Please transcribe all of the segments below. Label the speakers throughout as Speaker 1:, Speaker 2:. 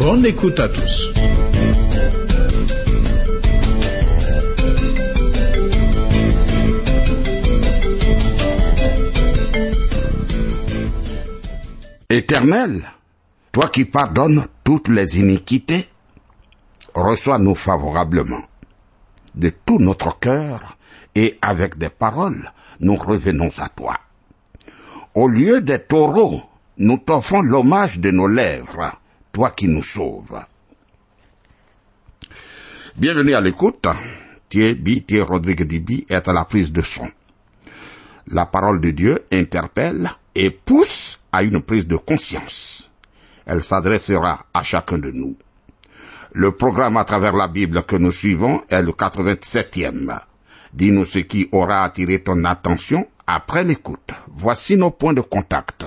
Speaker 1: Bonne écoute à tous.
Speaker 2: Éternel, toi qui pardonnes toutes les iniquités, reçois-nous favorablement. De tout notre cœur et avec des paroles, nous revenons à toi. Au lieu des taureaux, nous t'offrons l'hommage de nos lèvres, toi qui nous sauves. Bienvenue à l'écoute. Thierry Thierry Rodrigue Dibi est à la prise de son. La parole de Dieu interpelle et pousse à une prise de conscience. Elle s'adressera à chacun de nous. Le programme à travers la Bible que nous suivons est le 87e. Dis-nous ce qui aura attiré ton attention après l'écoute. Voici nos points de contact.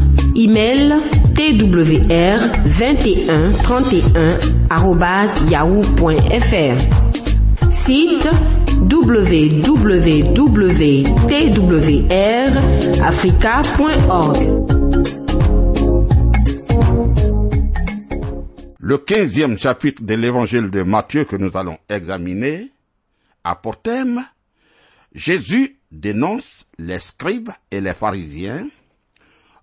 Speaker 3: Email twr 21 31 yahoo.fr. Site www.twrafrica.org.
Speaker 2: Le quinzième chapitre de l'évangile de Matthieu que nous allons examiner a pour thème Jésus dénonce les scribes et les pharisiens,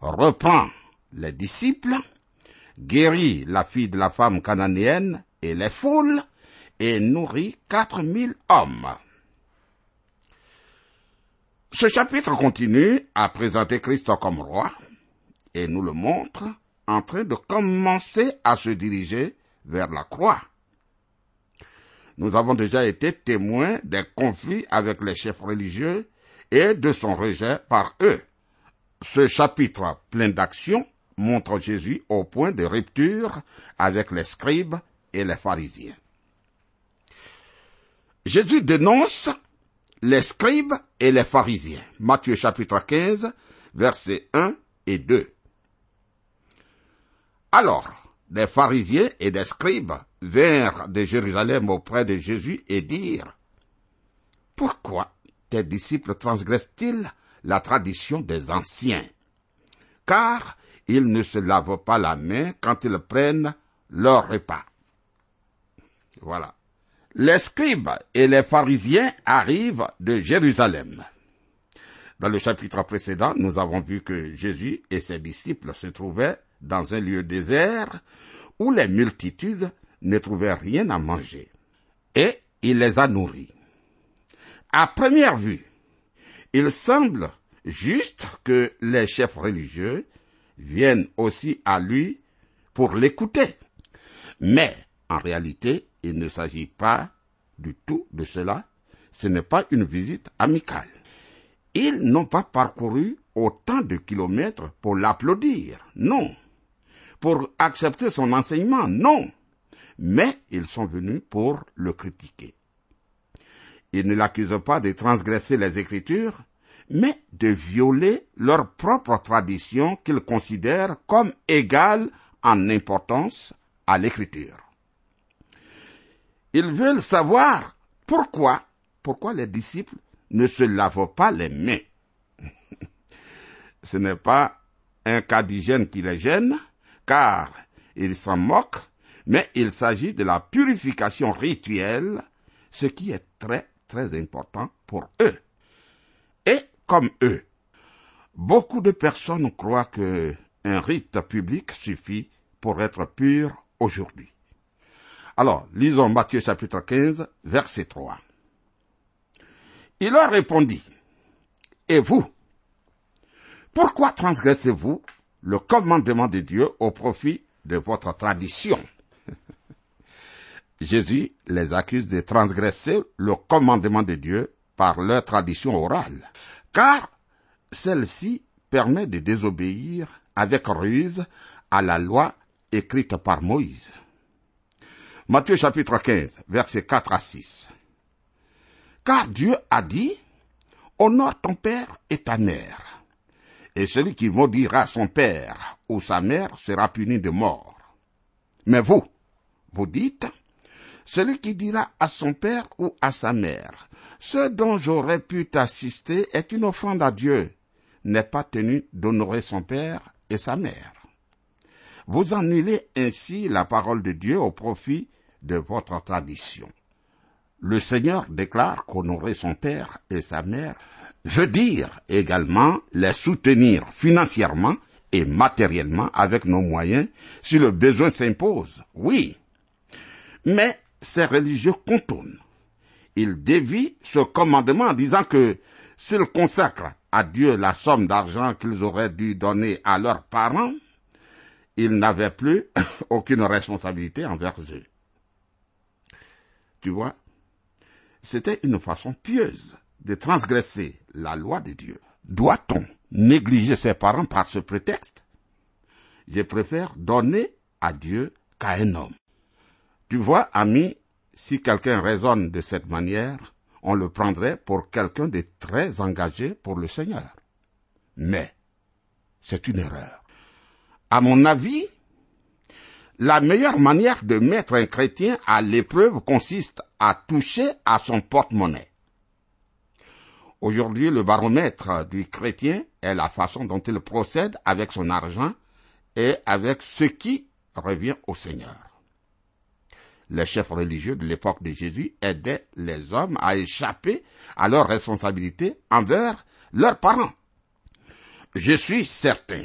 Speaker 2: reprend les disciples, guérit la fille de la femme cananéenne et les foules, et nourrit quatre mille hommes. Ce chapitre continue à présenter Christ comme roi, et nous le montre en train de commencer à se diriger vers la croix. Nous avons déjà été témoins des conflits avec les chefs religieux et de son rejet par eux. Ce chapitre plein d'actions montre Jésus au point de rupture avec les scribes et les pharisiens. Jésus dénonce les scribes et les pharisiens. Matthieu chapitre 15, versets 1 et 2. Alors, des pharisiens et des scribes vinrent de Jérusalem auprès de Jésus et dirent, Pourquoi tes disciples transgressent-ils la tradition des anciens Car ils ne se lavent pas la main quand ils prennent leur repas. Voilà. Les scribes et les pharisiens arrivent de Jérusalem. Dans le chapitre précédent, nous avons vu que Jésus et ses disciples se trouvaient dans un lieu désert où les multitudes ne trouvaient rien à manger. Et il les a nourris. À première vue, il semble juste que les chefs religieux viennent aussi à lui pour l'écouter. Mais en réalité, il ne s'agit pas du tout de cela. Ce n'est pas une visite amicale. Ils n'ont pas parcouru autant de kilomètres pour l'applaudir. Non pour accepter son enseignement, non. Mais ils sont venus pour le critiquer. Ils ne l'accusent pas de transgresser les Écritures, mais de violer leur propre tradition qu'ils considèrent comme égale en importance à l'Écriture. Ils veulent savoir pourquoi, pourquoi les disciples ne se lavent pas les mains. Ce n'est pas un cas d'hygiène qui les gêne, car ils s'en moquent, mais il s'agit de la purification rituelle, ce qui est très très important pour eux. Comme eux. Beaucoup de personnes croient que un rite public suffit pour être pur aujourd'hui. Alors, lisons Matthieu chapitre 15, verset 3. Il leur répondit, Et vous, pourquoi transgressez-vous le commandement de Dieu au profit de votre tradition? Jésus les accuse de transgresser le commandement de Dieu par leur tradition orale, car celle-ci permet de désobéir avec ruse à la loi écrite par Moïse. Matthieu chapitre 15, versets 4 à 6. Car Dieu a dit, honore ton père et ta mère. Et celui qui maudira son père ou sa mère sera puni de mort. Mais vous, vous dites, celui qui dira à son père ou à sa mère, ce dont j'aurais pu t'assister est une offrande à Dieu, n'est pas tenu d'honorer son père et sa mère. Vous annulez ainsi la parole de Dieu au profit de votre tradition. Le Seigneur déclare qu'honorer son père et sa mère veut dire également les soutenir financièrement et matériellement avec nos moyens si le besoin s'impose. Oui. Mais ces religieux contournent. Ils dévient ce commandement en disant que s'ils consacrent à Dieu la somme d'argent qu'ils auraient dû donner à leurs parents, ils n'avaient plus aucune responsabilité envers eux. Tu vois, c'était une façon pieuse de transgresser la loi de Dieu. Doit-on négliger ses parents par ce prétexte? Je préfère donner à Dieu qu'à un homme. Tu vois, ami, si quelqu'un raisonne de cette manière, on le prendrait pour quelqu'un de très engagé pour le Seigneur. Mais c'est une erreur. À mon avis, la meilleure manière de mettre un chrétien à l'épreuve consiste à toucher à son porte-monnaie. Aujourd'hui, le baromètre du chrétien est la façon dont il procède avec son argent et avec ce qui revient au Seigneur. Les chefs religieux de l'époque de Jésus aidaient les hommes à échapper à leurs responsabilités envers leurs parents. Je suis certain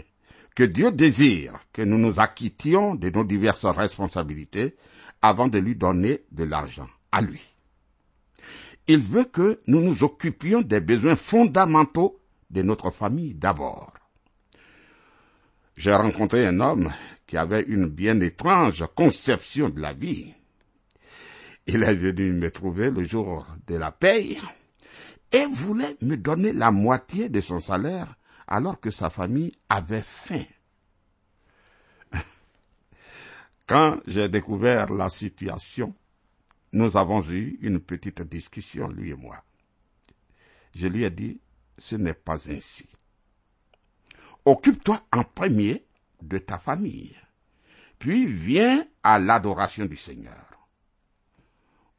Speaker 2: que Dieu désire que nous nous acquittions de nos diverses responsabilités avant de lui donner de l'argent à lui. Il veut que nous nous occupions des besoins fondamentaux de notre famille d'abord. J'ai rencontré un homme qui avait une bien étrange conception de la vie. Il est venu me trouver le jour de la paye et voulait me donner la moitié de son salaire alors que sa famille avait faim. Quand j'ai découvert la situation, nous avons eu une petite discussion, lui et moi. Je lui ai dit, ce n'est pas ainsi. Occupe-toi en premier de ta famille, puis viens à l'adoration du Seigneur.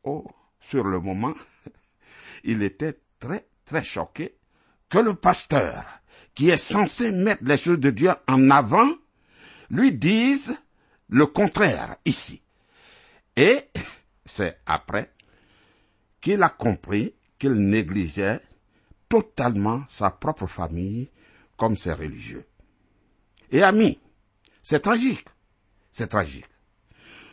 Speaker 2: Oh, sur le moment, il était très, très choqué que le pasteur, qui est censé mettre les choses de Dieu en avant, lui dise le contraire ici. Et c'est après qu'il a compris qu'il négligeait totalement sa propre famille comme ses religieux. Et amis, c'est tragique. C'est tragique.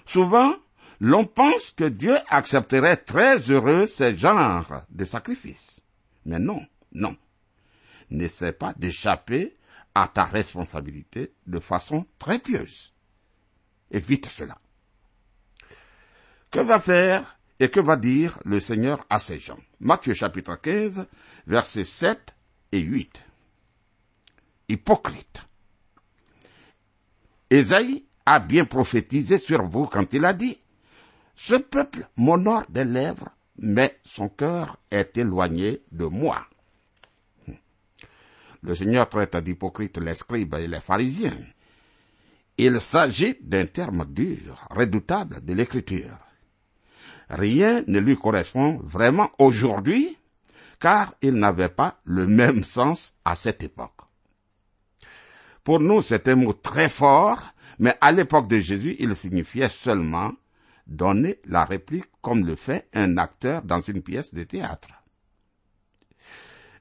Speaker 2: Souvent, l'on pense que Dieu accepterait très heureux ce genre de sacrifice. Mais non, non. N'essaie pas d'échapper à ta responsabilité de façon très pieuse. Évite cela. Que va faire et que va dire le Seigneur à ces gens? Matthieu chapitre 15, versets 7 et 8. Hypocrite. Ésaïe a bien prophétisé sur vous quand il a dit, Ce peuple m'honore des lèvres, mais son cœur est éloigné de moi. Le Seigneur traite d'hypocrite les scribes et les pharisiens. Il s'agit d'un terme dur, redoutable de l'écriture. Rien ne lui correspond vraiment aujourd'hui, car il n'avait pas le même sens à cette époque. Pour nous, c'est un mot très fort, mais à l'époque de Jésus, il signifiait seulement donner la réplique comme le fait un acteur dans une pièce de théâtre.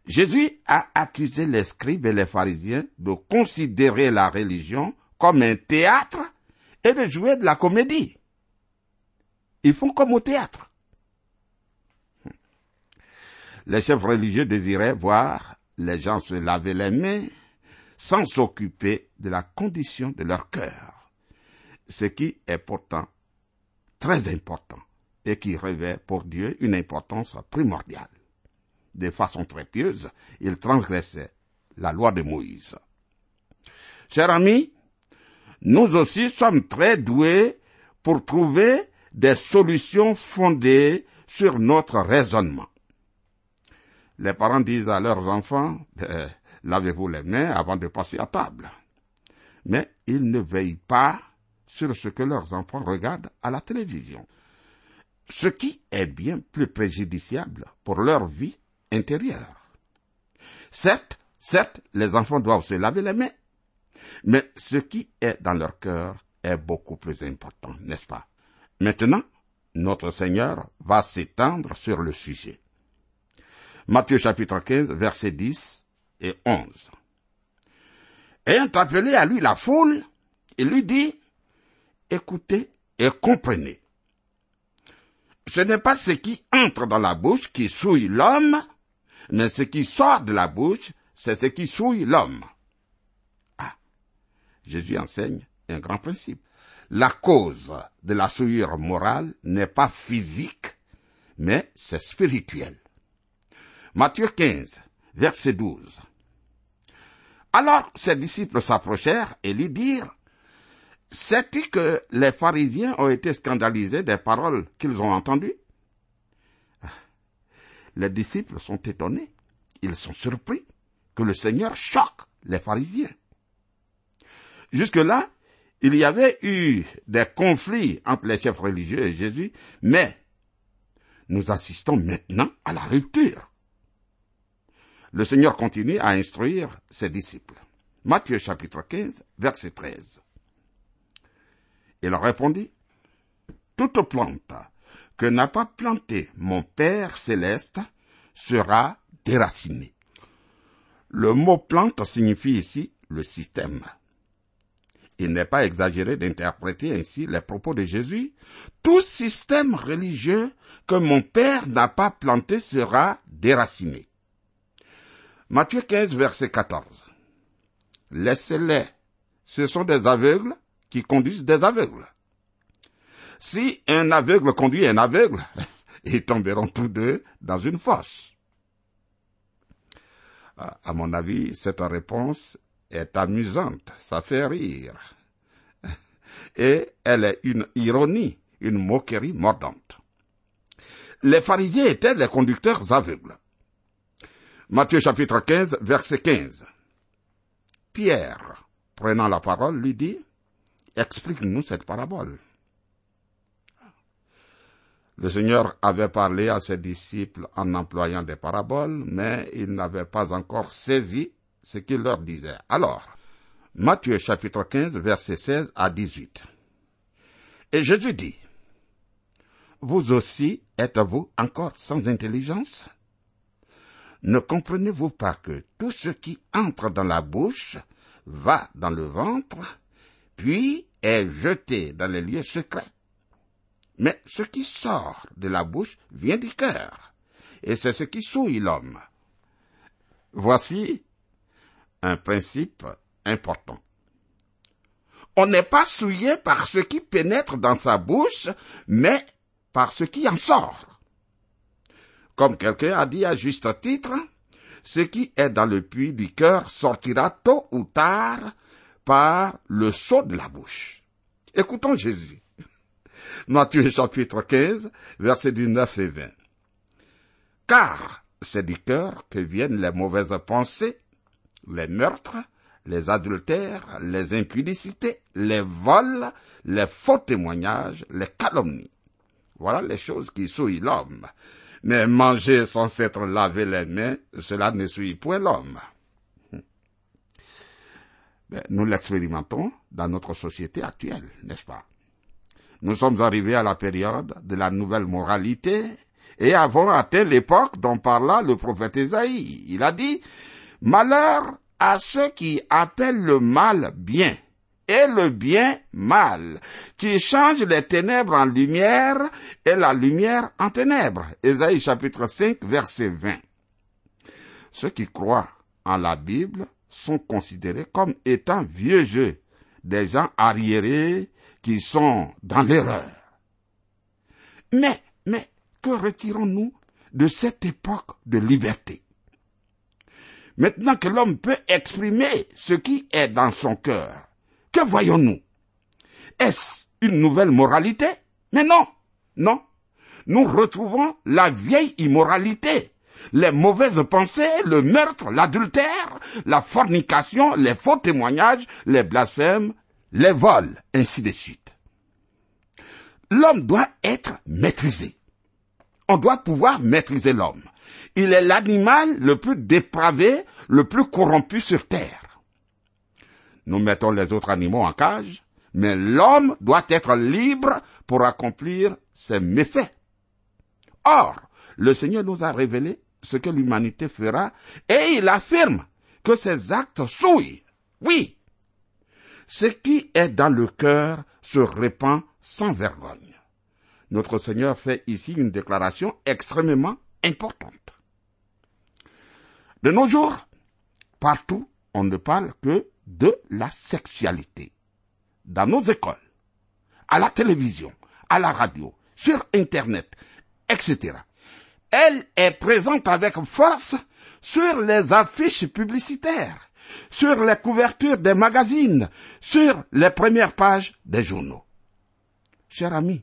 Speaker 2: Jésus a accusé les scribes et les pharisiens de considérer la religion comme un théâtre et de jouer de la comédie. Ils font comme au théâtre. Les chefs religieux désiraient voir les gens se laver les mains sans s'occuper de la condition de leur cœur, ce qui est pourtant très important et qui revêt pour Dieu une importance primordiale. De façon très pieuse, ils transgressaient la loi de Moïse. Chers amis, nous aussi sommes très doués pour trouver des solutions fondées sur notre raisonnement. Les parents disent à leurs enfants, ben, lavez-vous les mains avant de passer à table. Mais ils ne veillent pas sur ce que leurs enfants regardent à la télévision. Ce qui est bien plus préjudiciable pour leur vie intérieure. Certes, certes, les enfants doivent se laver les mains, mais ce qui est dans leur cœur est beaucoup plus important, n'est-ce pas? Maintenant, notre Seigneur va s'étendre sur le sujet. Matthieu chapitre 15, versets 10 et 11. Ayant appelé à lui la foule, il lui dit, écoutez et comprenez. Ce n'est pas ce qui entre dans la bouche qui souille l'homme, mais ce qui sort de la bouche, c'est ce qui souille l'homme. Jésus enseigne un grand principe. La cause de la souillure morale n'est pas physique, mais c'est spirituel. Matthieu 15, verset 12. Alors ses disciples s'approchèrent et lui dirent, Sais-tu que les pharisiens ont été scandalisés des paroles qu'ils ont entendues? Les disciples sont étonnés, ils sont surpris que le Seigneur choque les pharisiens. Jusque-là, il y avait eu des conflits entre les chefs religieux et Jésus, mais nous assistons maintenant à la rupture. Le Seigneur continue à instruire ses disciples. Matthieu chapitre 15, verset 13. Il répondit, Toute plante que n'a pas plantée mon Père céleste sera déracinée. Le mot plante signifie ici le système. Il n'est pas exagéré d'interpréter ainsi les propos de Jésus. Tout système religieux que mon Père n'a pas planté sera déraciné. Matthieu 15, verset 14. Laissez-les. Ce sont des aveugles qui conduisent des aveugles. Si un aveugle conduit un aveugle, ils tomberont tous deux dans une fosse. À mon avis, cette réponse est amusante, ça fait rire. Et elle est une ironie, une moquerie mordante. Les pharisiens étaient les conducteurs aveugles. Matthieu chapitre 15, verset 15. Pierre, prenant la parole, lui dit, explique-nous cette parabole. Le Seigneur avait parlé à ses disciples en employant des paraboles, mais ils n'avaient pas encore saisi ce qu'il leur disait. Alors, Matthieu chapitre 15, verset 16 à 18. Et Jésus dit, Vous aussi êtes-vous encore sans intelligence? Ne comprenez-vous pas que tout ce qui entre dans la bouche va dans le ventre, puis est jeté dans les lieux secrets Mais ce qui sort de la bouche vient du cœur, et c'est ce qui souille l'homme. Voici un principe important. On n'est pas souillé par ce qui pénètre dans sa bouche, mais par ce qui en sort. Comme quelqu'un a dit à juste titre, ce qui est dans le puits du cœur sortira tôt ou tard par le saut de la bouche. Écoutons Jésus. Matthieu chapitre 15, versets 19 et 20. Car c'est du cœur que viennent les mauvaises pensées, les meurtres, les adultères, les impudicités, les vols, les faux témoignages, les calomnies. Voilà les choses qui souillent l'homme. Mais manger sans s'être lavé les mains, cela ne souille point l'homme. Ben, nous l'expérimentons dans notre société actuelle, n'est-ce pas? Nous sommes arrivés à la période de la nouvelle moralité et avons atteint l'époque dont parla le prophète Ésaïe. Il a dit, Malheur à ceux qui appellent le mal bien et le bien mal, qui changent les ténèbres en lumière et la lumière en ténèbres. Ésaïe chapitre 5 verset 20. Ceux qui croient en la Bible sont considérés comme étant vieux jeux, des gens arriérés qui sont dans l'erreur. Mais, mais, que retirons-nous de cette époque de liberté? Maintenant que l'homme peut exprimer ce qui est dans son cœur, que voyons-nous? Est-ce une nouvelle moralité? Mais non, non. Nous retrouvons la vieille immoralité, les mauvaises pensées, le meurtre, l'adultère, la fornication, les faux témoignages, les blasphèmes, les vols, ainsi de suite. L'homme doit être maîtrisé. On doit pouvoir maîtriser l'homme. Il est l'animal le plus dépravé, le plus corrompu sur terre. Nous mettons les autres animaux en cage, mais l'homme doit être libre pour accomplir ses méfaits. Or, le Seigneur nous a révélé ce que l'humanité fera et il affirme que ses actes souillent. Oui. Ce qui est dans le cœur se répand sans vergogne notre Seigneur fait ici une déclaration extrêmement importante. De nos jours, partout, on ne parle que de la sexualité. Dans nos écoles, à la télévision, à la radio, sur Internet, etc. Elle est présente avec force sur les affiches publicitaires, sur les couvertures des magazines, sur les premières pages des journaux. Chers amis,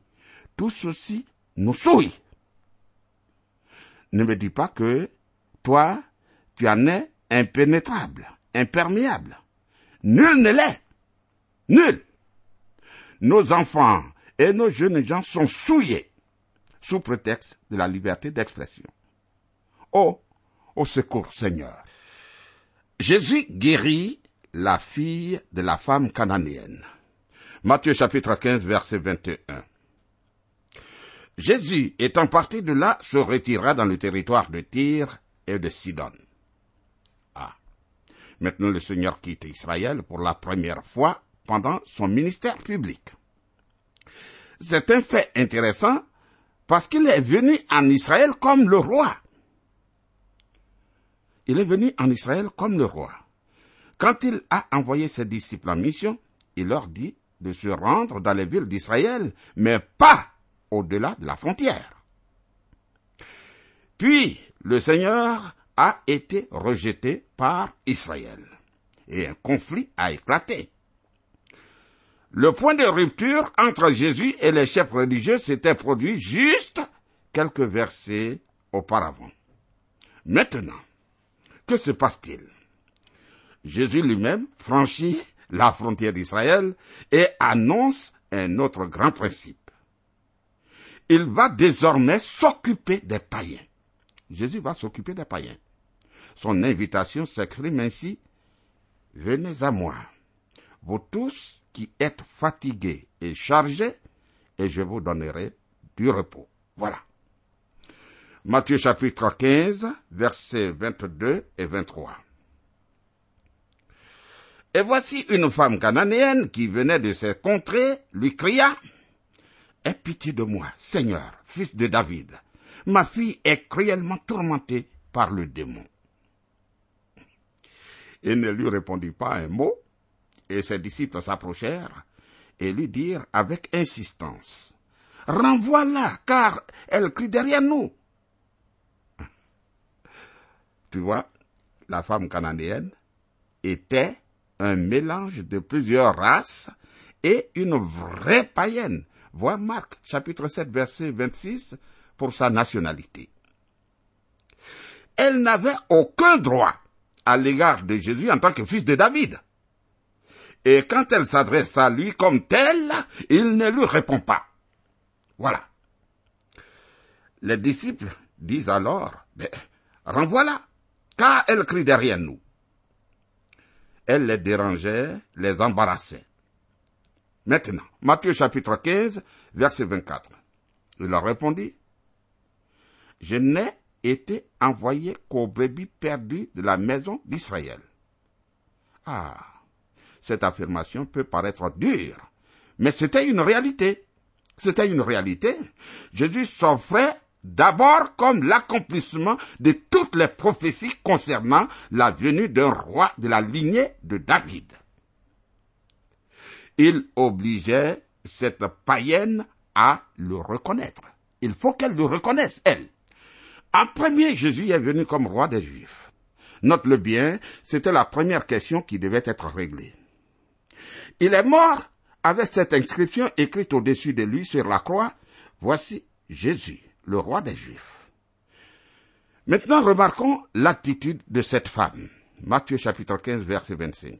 Speaker 2: tout ceci nous souille. Ne me dis pas que toi, tu en es impénétrable, imperméable. Nul ne l'est. Nul. Nos enfants et nos jeunes gens sont souillés sous prétexte de la liberté d'expression. Oh, au secours Seigneur. Jésus guérit la fille de la femme cananéenne. Matthieu chapitre 15 verset 21. Jésus, étant parti de là, se retira dans le territoire de Tyr et de Sidon. Ah. Maintenant, le Seigneur quitte Israël pour la première fois pendant son ministère public. C'est un fait intéressant parce qu'il est venu en Israël comme le roi. Il est venu en Israël comme le roi. Quand il a envoyé ses disciples en mission, il leur dit de se rendre dans les villes d'Israël, mais pas au-delà de la frontière. Puis le Seigneur a été rejeté par Israël et un conflit a éclaté. Le point de rupture entre Jésus et les chefs religieux s'était produit juste quelques versets auparavant. Maintenant, que se passe-t-il? Jésus lui-même franchit la frontière d'Israël et annonce un autre grand principe il va désormais s'occuper des païens. Jésus va s'occuper des païens. Son invitation s'exprime ainsi, Venez à moi, vous tous qui êtes fatigués et chargés, et je vous donnerai du repos. Voilà. Matthieu chapitre 15, versets 22 et 23. Et voici une femme cananéenne qui venait de ces contrées lui cria, Aie pitié de moi, Seigneur, fils de David. Ma fille est cruellement tourmentée par le démon. Il ne lui répondit pas un mot, et ses disciples s'approchèrent et lui dirent avec insistance, Renvoie-la, car elle crie derrière nous. Tu vois, la femme cananéenne était un mélange de plusieurs races et une vraie païenne, Vois Marc chapitre 7 verset 26 pour sa nationalité. Elle n'avait aucun droit à l'égard de Jésus en tant que fils de David. Et quand elle s'adresse à lui comme tel, il ne lui répond pas. Voilà. Les disciples disent alors, ben, renvoie-la, car elle crie derrière nous. Elle les dérangeait, les embarrassait. Maintenant, Matthieu chapitre 15, verset 24. Il leur répondit, je n'ai été envoyé qu'aux brebis perdus de la maison d'Israël. Ah, cette affirmation peut paraître dure, mais c'était une réalité. C'était une réalité. Jésus s'offrait d'abord comme l'accomplissement de toutes les prophéties concernant la venue d'un roi de la lignée de David. Il obligeait cette païenne à le reconnaître. Il faut qu'elle le reconnaisse, elle. En premier, Jésus est venu comme roi des Juifs. Note-le bien, c'était la première question qui devait être réglée. Il est mort avec cette inscription écrite au-dessus de lui sur la croix. Voici Jésus, le roi des Juifs. Maintenant, remarquons l'attitude de cette femme. Matthieu chapitre 15, verset 25.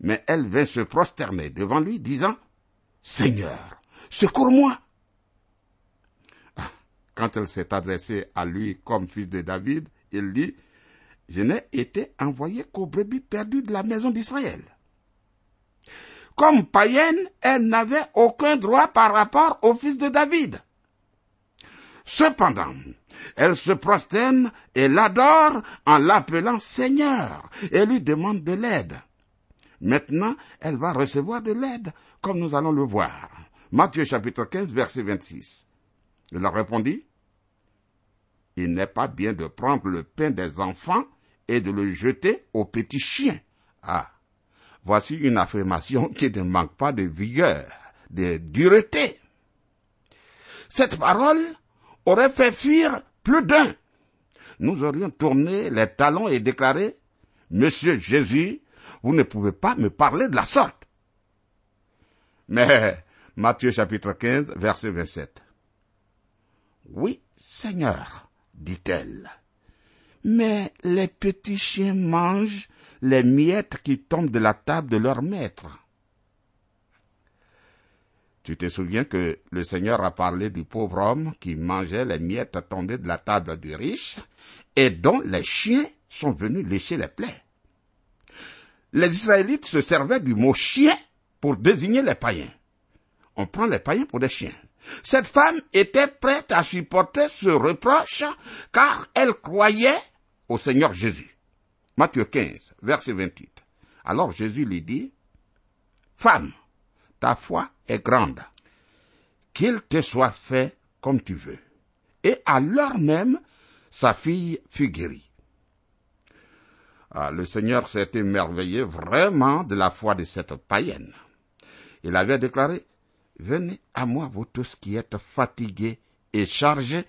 Speaker 2: Mais elle vint se prosterner devant lui, disant, Seigneur, secours-moi. Quand elle s'est adressée à lui comme fils de David, il dit, Je n'ai été envoyé qu'aux brebis perdues de la maison d'Israël. Comme païenne, elle n'avait aucun droit par rapport au fils de David. Cependant, elle se prosterne et l'adore en l'appelant Seigneur et lui demande de l'aide. Maintenant, elle va recevoir de l'aide, comme nous allons le voir. Matthieu chapitre 15, verset 26. Il leur répondit, Il n'est pas bien de prendre le pain des enfants et de le jeter aux petits chiens. Ah, voici une affirmation qui ne manque pas de vigueur, de dureté. Cette parole aurait fait fuir plus d'un. Nous aurions tourné les talons et déclaré, Monsieur Jésus, vous ne pouvez pas me parler de la sorte. Mais Matthieu chapitre 15, verset 27. Oui, Seigneur, dit-elle. Mais les petits chiens mangent les miettes qui tombent de la table de leur maître. Tu te souviens que le Seigneur a parlé du pauvre homme qui mangeait les miettes tombées de la table du riche et dont les chiens sont venus lécher les plaies. Les Israélites se servaient du mot chien pour désigner les païens on prend les païens pour des chiens. Cette femme était prête à supporter ce reproche car elle croyait au Seigneur Jésus. Matthieu 15, verset 28. Alors Jésus lui dit, Femme, ta foi est grande, qu'il te soit fait comme tu veux. Et à l'heure même, sa fille fut guérie. Ah, le Seigneur s'est émerveillé vraiment de la foi de cette païenne. Il avait déclaré, Venez à moi, vous tous qui êtes fatigués et chargés,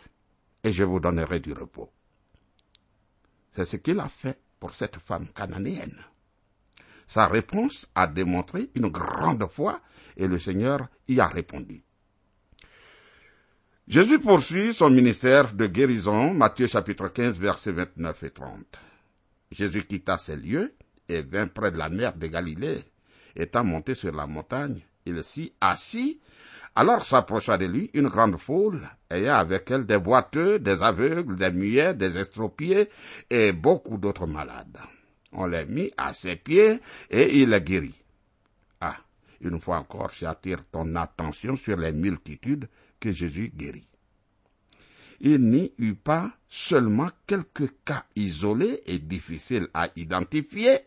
Speaker 2: et je vous donnerai du repos. C'est ce qu'il a fait pour cette femme cananéenne. Sa réponse a démontré une grande foi et le Seigneur y a répondu. Jésus poursuit son ministère de guérison, Matthieu chapitre 15, versets 29 et 30. Jésus quitta ces lieux et vint près de la mer de Galilée. Étant monté sur la montagne, il s'y assit. Alors s'approcha de lui une grande foule, ayant avec elle des boiteux, des aveugles, des muets, des estropiés et beaucoup d'autres malades. On les mit à ses pieds et il les guérit. Ah, une fois encore, j'attire ton attention sur les multitudes que Jésus guérit. Il n'y eut pas seulement quelques cas isolés et difficiles à identifier,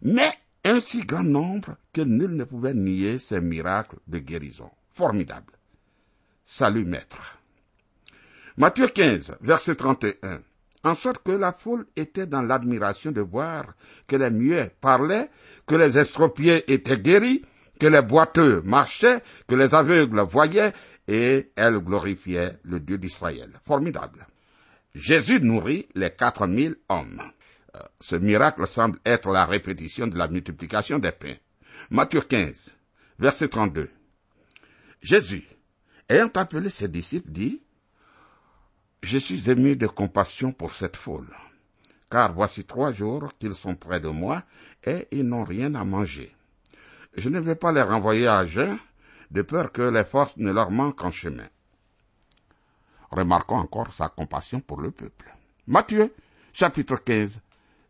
Speaker 2: mais un si grand nombre que nul ne pouvait nier ces miracles de guérison. Formidable. Salut maître. Matthieu 15, verset 31. En sorte que la foule était dans l'admiration de voir que les muets parlaient, que les estropiés étaient guéris, que les boiteux marchaient, que les aveugles voyaient, et elle glorifiait le Dieu d'Israël. Formidable. Jésus nourrit les quatre mille hommes. Ce miracle semble être la répétition de la multiplication des pains. Matthieu 15, verset 32. Jésus, ayant appelé ses disciples, dit, Je suis ému de compassion pour cette foule, car voici trois jours qu'ils sont près de moi et ils n'ont rien à manger. Je ne vais pas les renvoyer à jeun, de peur que les forces ne leur manquent en chemin. Remarquons encore sa compassion pour le peuple. Matthieu, chapitre 15,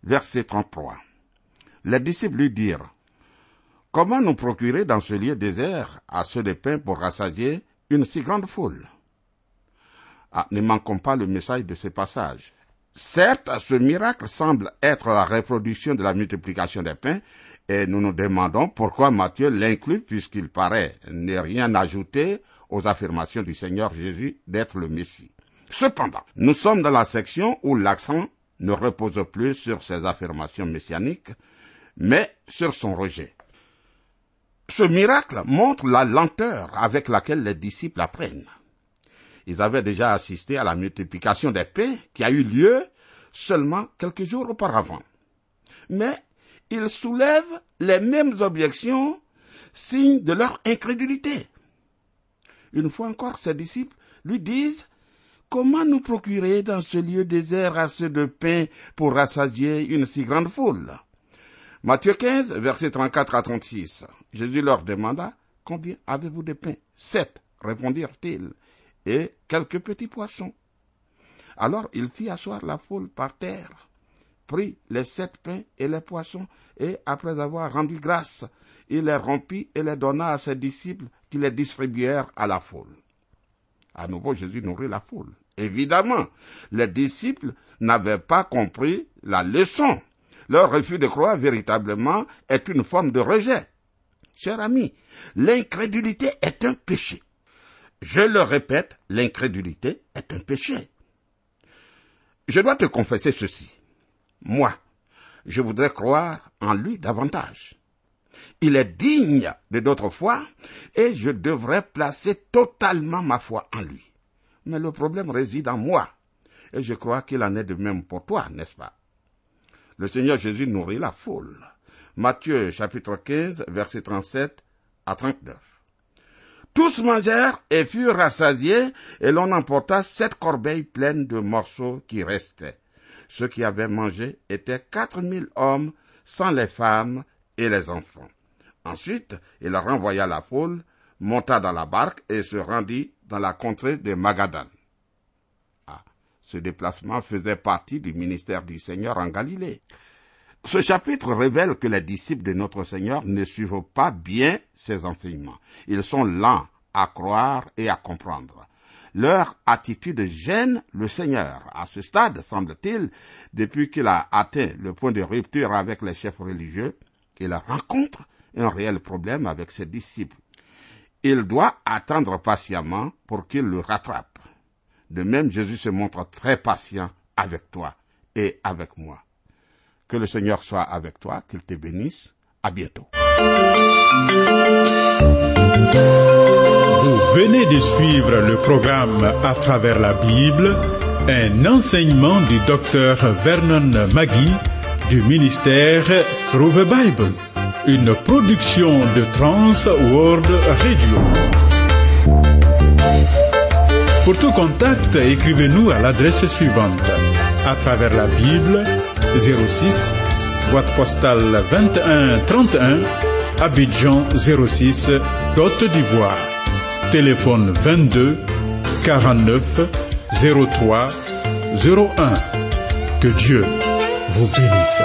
Speaker 2: verset 33. Les disciples lui dirent, Comment nous procurer dans ce lieu désert assez de pain pour rassasier une si grande foule? Ah, ne manquons pas le message de ce passage. Certes, ce miracle semble être la reproduction de la multiplication des pains, et nous nous demandons pourquoi Matthieu l'inclut puisqu'il paraît ne rien ajouter aux affirmations du Seigneur Jésus d'être le Messie. Cependant, nous sommes dans la section où l'accent ne repose plus sur ses affirmations messianiques, mais sur son rejet. Ce miracle montre la lenteur avec laquelle les disciples apprennent. Ils avaient déjà assisté à la multiplication des pains qui a eu lieu seulement quelques jours auparavant. Mais ils soulèvent les mêmes objections, signe de leur incrédulité. Une fois encore, ses disciples lui disent Comment nous procurer dans ce lieu désert assez de pain pour rassasier une si grande foule? Matthieu 15, versets 34 à 36. Jésus leur demanda Combien avez-vous de pain? Sept, répondirent-ils, et quelques petits poissons. Alors il fit asseoir la foule par terre, prit les sept pains et les poissons, et après avoir rendu grâce, il les rompit et les donna à ses disciples qui les distribuèrent à la foule. À nouveau, Jésus nourrit la foule. Évidemment, les disciples n'avaient pas compris la leçon. Leur refus de croire véritablement est une forme de rejet. Cher ami, l'incrédulité est un péché. Je le répète, l'incrédulité est un péché. Je dois te confesser ceci. Moi, je voudrais croire en lui davantage. Il est digne de notre foi et je devrais placer totalement ma foi en lui. Mais le problème réside en moi. Et je crois qu'il en est de même pour toi, n'est-ce pas? Le Seigneur Jésus nourrit la foule. Matthieu chapitre 15, verset 37 à 39. Tous mangèrent et furent rassasiés, et l'on emporta sept corbeilles pleines de morceaux qui restaient. Ceux qui avaient mangé étaient quatre mille hommes, sans les femmes et les enfants. Ensuite, il renvoya la foule, monta dans la barque et se rendit dans la contrée de Magadan. Ah, ce déplacement faisait partie du ministère du Seigneur en Galilée. Ce chapitre révèle que les disciples de notre Seigneur ne suivent pas bien ses enseignements. Ils sont lents à croire et à comprendre. Leur attitude gêne le Seigneur. À ce stade, semble-t-il, depuis qu'il a atteint le point de rupture avec les chefs religieux, il rencontre un réel problème avec ses disciples. Il doit attendre patiemment pour qu'il le rattrape. De même, Jésus se montre très patient avec toi et avec moi. Que le Seigneur soit avec toi, qu'il te bénisse. À bientôt.
Speaker 1: Vous venez de suivre le programme À travers la Bible, un enseignement du docteur Vernon Magui du ministère Through the Bible, une production de Trans World Radio. Pour tout contact, écrivez-nous à l'adresse suivante. À travers la Bible, 06, boîte postale 21 31, Abidjan 06, Côte d'Ivoire. Téléphone 22 49 03 01. Que Dieu rajaynysa